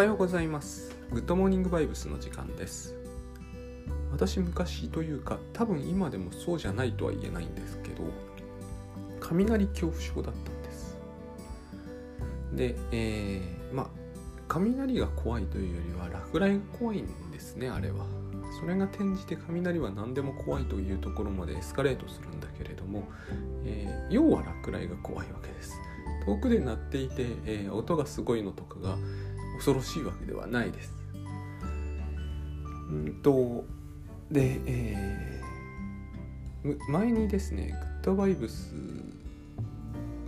はようございます。グッドモーニングバイブスの時間です。私昔というか多分今でもそうじゃないとは言えないんですけど雷恐怖症だったんです。で、えー、まあ雷が怖いというよりは落雷が怖いんですねあれは。それが転じて雷は何でも怖いというところまでエスカレートするんだけれども、えー、要は落雷が怖いわけです。遠くで鳴っていて、えー、音がすごいのとかが恐ろしいわけではないです。うんとで、えー、前にですねグッドバイブス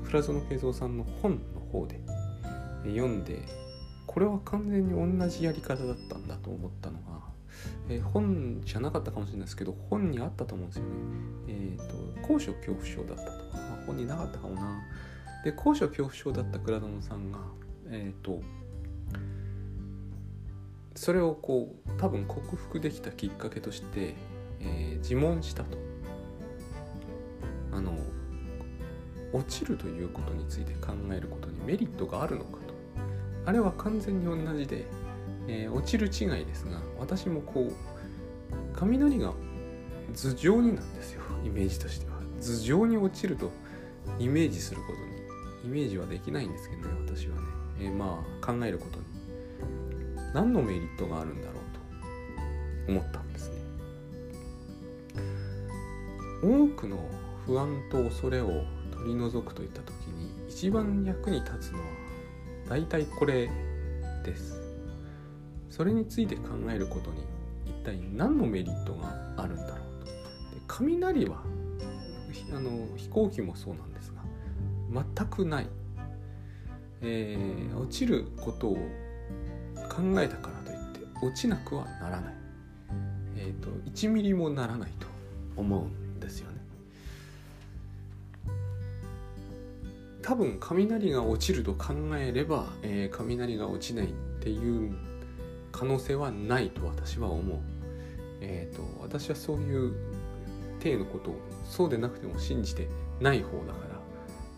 倉園慶三さんの本の方で読んでこれは完全に同じやり方だったんだと思ったのが、えー、本じゃなかったかもしれないですけど本にあったと思うんですよね。えっ、ー、と高所恐怖症だったとか、ま、本になかったかもな。で高所恐怖症だった倉園さんがえっ、ー、とそれをこう多分克服できたきっかけとして、えー、自問したとあの落ちるということについて考えることにメリットがあるのかと。あれは完全に同じで、えー、落ちる違いですが私もこう雷が頭上になんですよ。イメージとしては。頭上に落ちるとイメージすることにイメージはできないんですけどね私はね、えー、まあ考えること何のメリットがあるんだろうと思ったんですね。多くの不安と恐れを取り除くといった時に一番役に立つのは大体これです。それについて考えることに一体何のメリットがあるんだろうと。で雷はあの飛行機もそうなんですが全くない、えー、落ちることを考えたからといって落ちなくはならない、えーと、1ミリもならないと思うんですよね。多分雷が落ちると考えれば、えー、雷が落ちないっていう可能性はないと私は思う。えっ、ー、と私はそういう体のことをそうでなくても信じてない方だから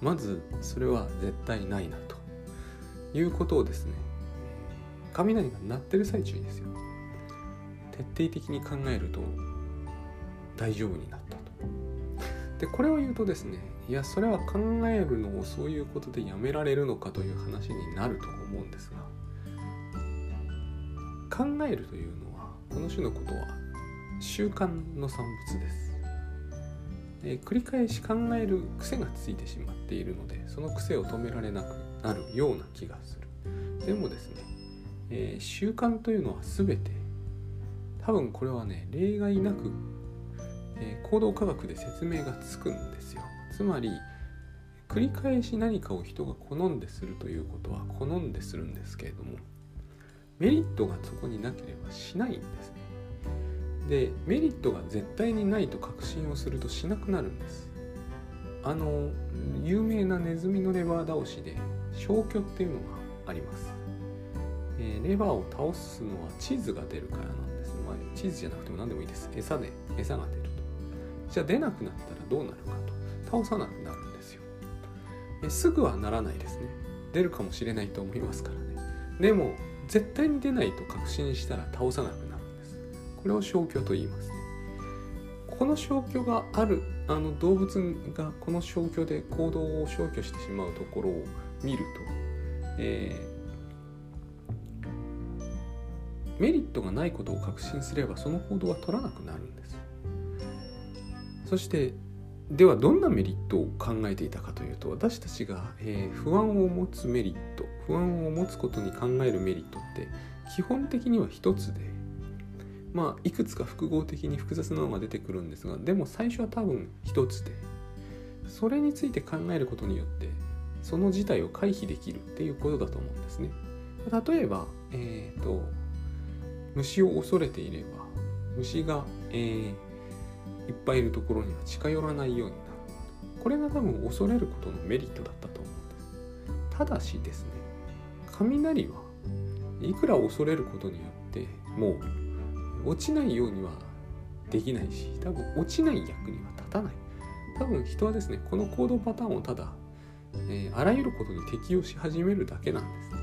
まずそれは絶対ないなということをですね雷が鳴ってる最中ですよ。徹底的に考えると大丈夫になったと。でこれを言うとですねいやそれは考えるのをそういうことでやめられるのかという話になると思うんですが考えるというのはこの種のことは習慣の産物です、え繰り返し考える癖がついてしまっているのでその癖を止められなくなるような気がする。でもですねえー、習慣というのは全て。多分これはね例外なく、えー、行動科学で説明がつくんですよ。つまり繰り返し何かを人が好んでするということは好んでするんですけれどもメリットがそこになければしないんですね。でメリットが絶対にないと確信をするとしなくなるんです。あの有名なネズミのレバー倒しで消去っていうのがあります。えー、レバーを倒すのはチーズが出るからなんです、まあ、チーズじゃなくても何でもいいです。餌で餌が出ると。じゃあ出なくなったらどうなるかと。倒さなくなるんですよ。えすぐはならないですね。出るかもしれないと思いますからね。でも絶対に出ないと確信したら倒さなくなるんです。これを消去と言いますね。この消去があるあの動物がこの消去で行動を消去してしまうところを見ると、えーメリットがないことを確信すればその行動は取らなくなるんです。そしてではどんなメリットを考えていたかというと私たちが、えー、不安を持つメリット不安を持つことに考えるメリットって基本的には一つでまあいくつか複合的に複雑なのが出てくるんですがでも最初は多分一つでそれについて考えることによってその事態を回避できるっていうことだと思うんですね。例えばえっ、ー、と虫を恐れていれば虫が、えー、いっぱいいるところには近寄らないようになる。これが多分恐れることのメリットだったと思うんです。ただしですね雷はいくら恐れることによってもう落ちないようにはできないし多分落ちない役には立たない。多分人はですねこの行動パターンをただ、えー、あらゆることに適用し始めるだけなんですね。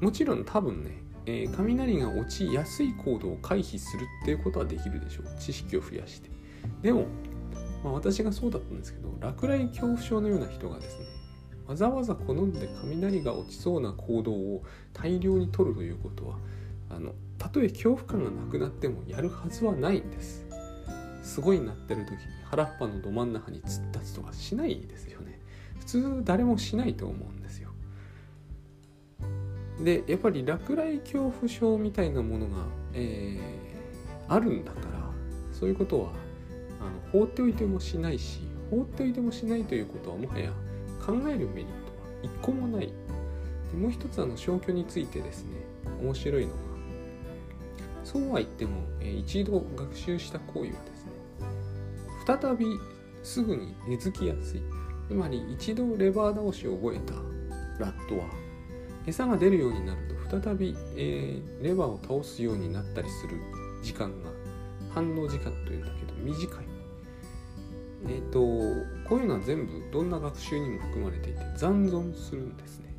もちろん多分ね、えー、雷が落ちやすい行動を回避するっていうことはできるでしょう。知識を増やして。でも、まあ、私がそうだったんですけど落雷恐怖症のような人がですねわざわざ好んで雷が落ちそうな行動を大量に取るということはあのたとえ恐怖感がなくなってもやるはずはないんです。すごいなってる時に原っぱのど真ん中に突っ立つとかしないですよね。普通誰もしないと思うんですよ。でやっぱり落雷恐怖症みたいなものが、えー、あるんだからそういうことはあの放っておいてもしないし放っておいてもしないということはもはや考えるメリットは一個もない。でもう一つあの消去についてですね面白いのがそうは言っても、えー、一度学習した行為はですね再びすぐに根付きやすい。つまり一度レバー倒しを覚えたラットは餌が出るようになると再び、えー、レバーを倒すようになったりする時間が反応時間というんだけど短い。えっ、ー、とこういうのは全部どんな学習にも含まれていて残存するんですね。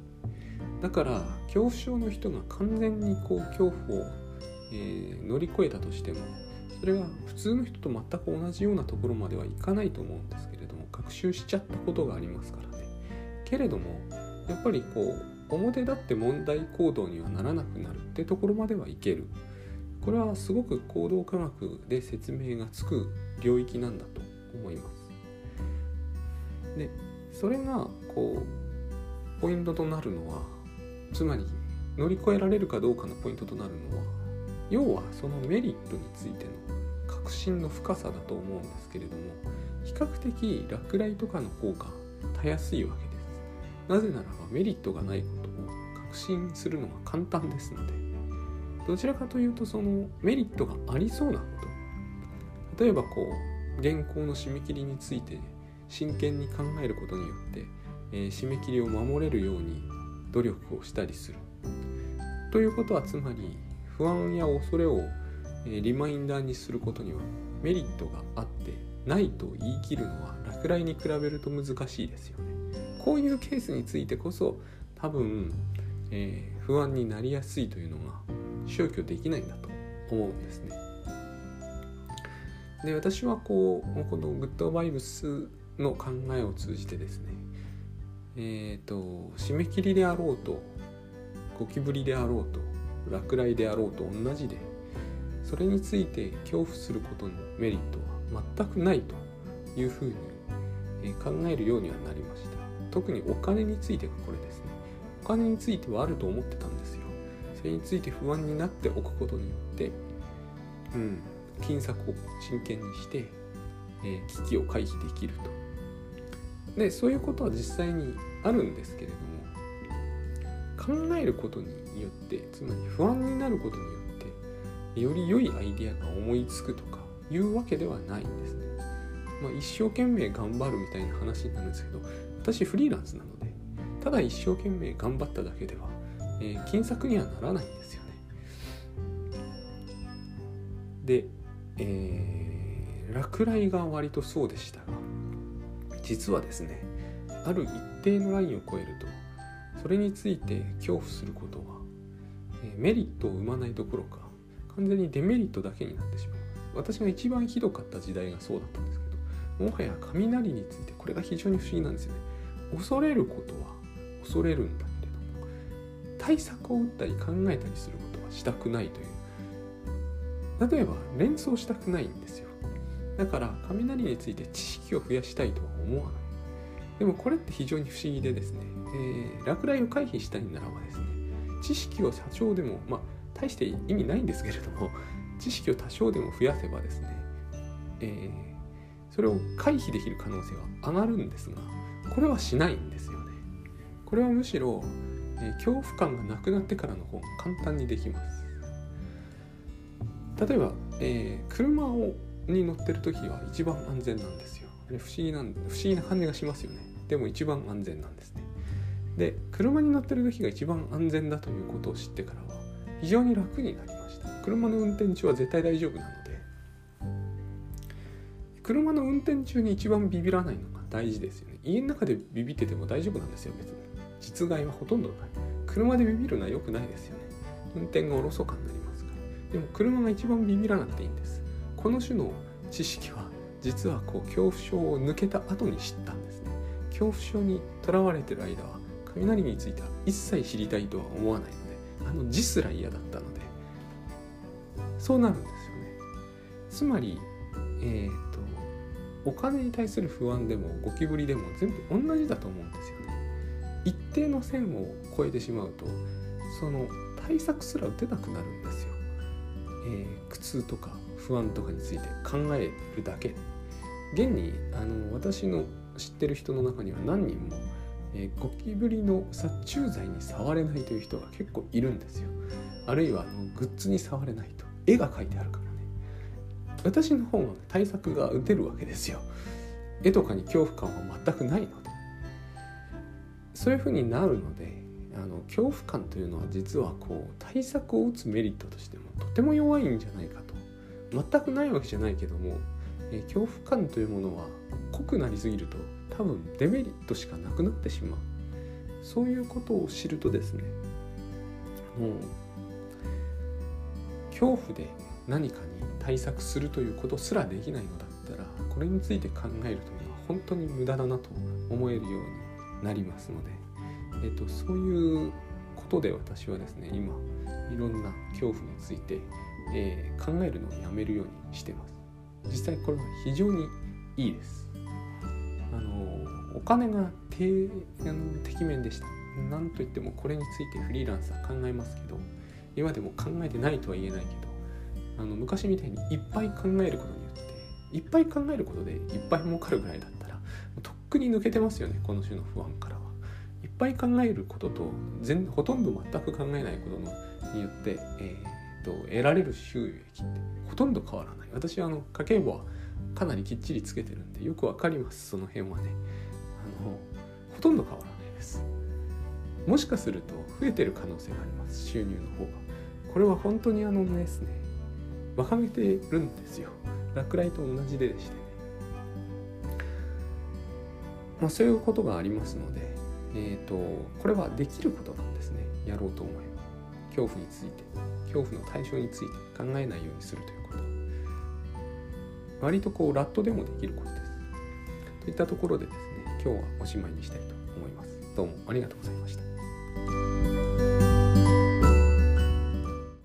だから恐怖症の人が完全にこう恐怖を、えー、乗り越えたとしてもそれは普通の人と全く同じようなところまではいかないと思うんですけれども学習しちゃったことがありますからね。けれどもやっぱりこう表立って問題行動にはならなくなるってところまではいけるこれはすごく行動科学で説明がつく領域なんだと思います。でそれがこうポイントとなるのはつまり乗り越えられるかどうかのポイントとなるのは要はそのメリットについての確信の深さだと思うんですけれども比較的落雷とかの方がたやすいわけです。なぜならばメリットがないことを確信するのが簡単ですのでどちらかというとそのメリットがありそうなこと例えばこう原稿の締め切りについて真剣に考えることによって、えー、締め切りを守れるように努力をしたりする。ということはつまり不安や恐れを、リマインダーにすることにはメリットがあってないと言い切るのは落雷に比べると難しいですよね。こういうケースについてこそ多分、えー、不安になりやすいというのが消去できないんだと思うんですね。で私はこうこのグッドバイブスの考えを通じてですねえっ、ー、と締め切りであろうとゴキブリであろうと落雷であろうと同じでそれについて恐怖することのメリットは全くないというふうに考えるようにはなりました特にお金についてがこれですねお金についてはあると思ってたんですよそれについて不安になっておくことによってうん金策を真剣にして、えー、危機を回避できると。でそういうことは実際にあるんですけれども考えることによってつまり不安になることによってより良いアイデアが思いつくとかいうわけではないんですね。まあ、一生懸命頑張るみたいな話になるんですけど私フリーランスなのでただ一生懸命頑張っただけでは、えー、金策にはならないんですよね。でえー、落雷が割とそうでしたが実はですねある一定のラインを超えるとそれについて恐怖することは、えメリットを生まないどころか完全にデメリットだけになってしまいます私が一番ひどかった時代がそうだったんですけどもはや雷についてこれが非常に不思議なんですよね恐れることは恐れるんだけれども対策を打ったり考えたりすることはしたくないという。例えば連想したくないんですよ。だから雷について知識を増やしたいとは思わない。でもこれって非常に不思議でですね、えー、落雷を回避したいならばですね知識を多少でもまあ大して意味ないんですけれども知識を多少でも増やせばですね、えー、それを回避できる可能性は上がるんですがこれはしないんですよねこれはむしろ、えー、恐怖感がなくなってからの方が簡単にできます例えば、えー、車をに乗ってる時は一番安全なんですよ。不思議なん不思議な感じがしますよね。でも一番安全なんですね。で車に乗ってる時が一番安全だということを知ってからは非常に楽になりました。車の運転中は絶対大丈夫なので車の運転中に一番ビビらないのが大事ですよね。家の中でビビってても大丈夫なんですよ別に。実害はほとんどない。車でビビるのは良くないですよね。運転がおろそかになりますから。でも車が一番ビビらなくていいんです。この種の知識は実はこう恐怖症を抜けた後に知ったんですね。恐怖症にとらわれてる間は雷については一切知りたいとは思わないのであの字すら嫌だったのでそうなるんですよね。つまりえっ、とお金に対する不安でもゴキブリでも全部同じだと思うんですよね。一定の線を越えてしまうとその対策すら打てなくなるんですよ、えー、苦痛とか不安とかについて考えるだけ。現にあの私の知ってる人の中には何人も、えー、ゴキブリの殺虫剤に触れないという人が結構いるんですよ。あるいはあのグッズに触れないと。絵が描いてあるか私の方が対策が打てるわけですよ。絵とかに恐怖感は全くないので。そういうふうになるのであの恐怖感というのは実はこう対策を打つメリットとしてもとても弱いんじゃないかと。全くないわけじゃないけども、え恐怖感というものは濃くなりすぎると多分デメリットしかなくなってしまう。そういうことを知るとですねあの恐怖で何かに対策するということすらできないのだったらこれについて考えるというのは本当に無駄だなと思えるようになりますので、えーと、そういうことで私はですね今いろんな恐怖について、えー、考えるのをやめるようにしてます。実際これは非常にいいです。あのお金が低あの適面でした。何といってもこれについてフリーランスは考えますけど今でも考えてないとは言えないけどあの昔みたいにいっぱい考えることによっていっぱい考えることでいっぱい儲かるぐらいだったらとっくに抜けてますよねこの種の不安から。は。いっぱい考えることと全ほとんど全く考えないことのによって、えーと、得られる収益ってほとんど変わらない。私はあの家計簿はかなりきっちりつけてるんでよくわかりますその辺はね。あのほとんど変わらないです。もしかすると増えてる可能性があります収入の方が。これは本当にあのですね。馬鹿げてるんですよ。落雷と同じででしてね。まあそういうことがありますのでえっ、ー、とこれはできることなんですね。やろうと思えば。恐怖について恐怖の対象について考えないようにするということ。割とこうラットでもできることです。といったところでですね今日はおしまいにしたいと思います。どうもありがとうございました。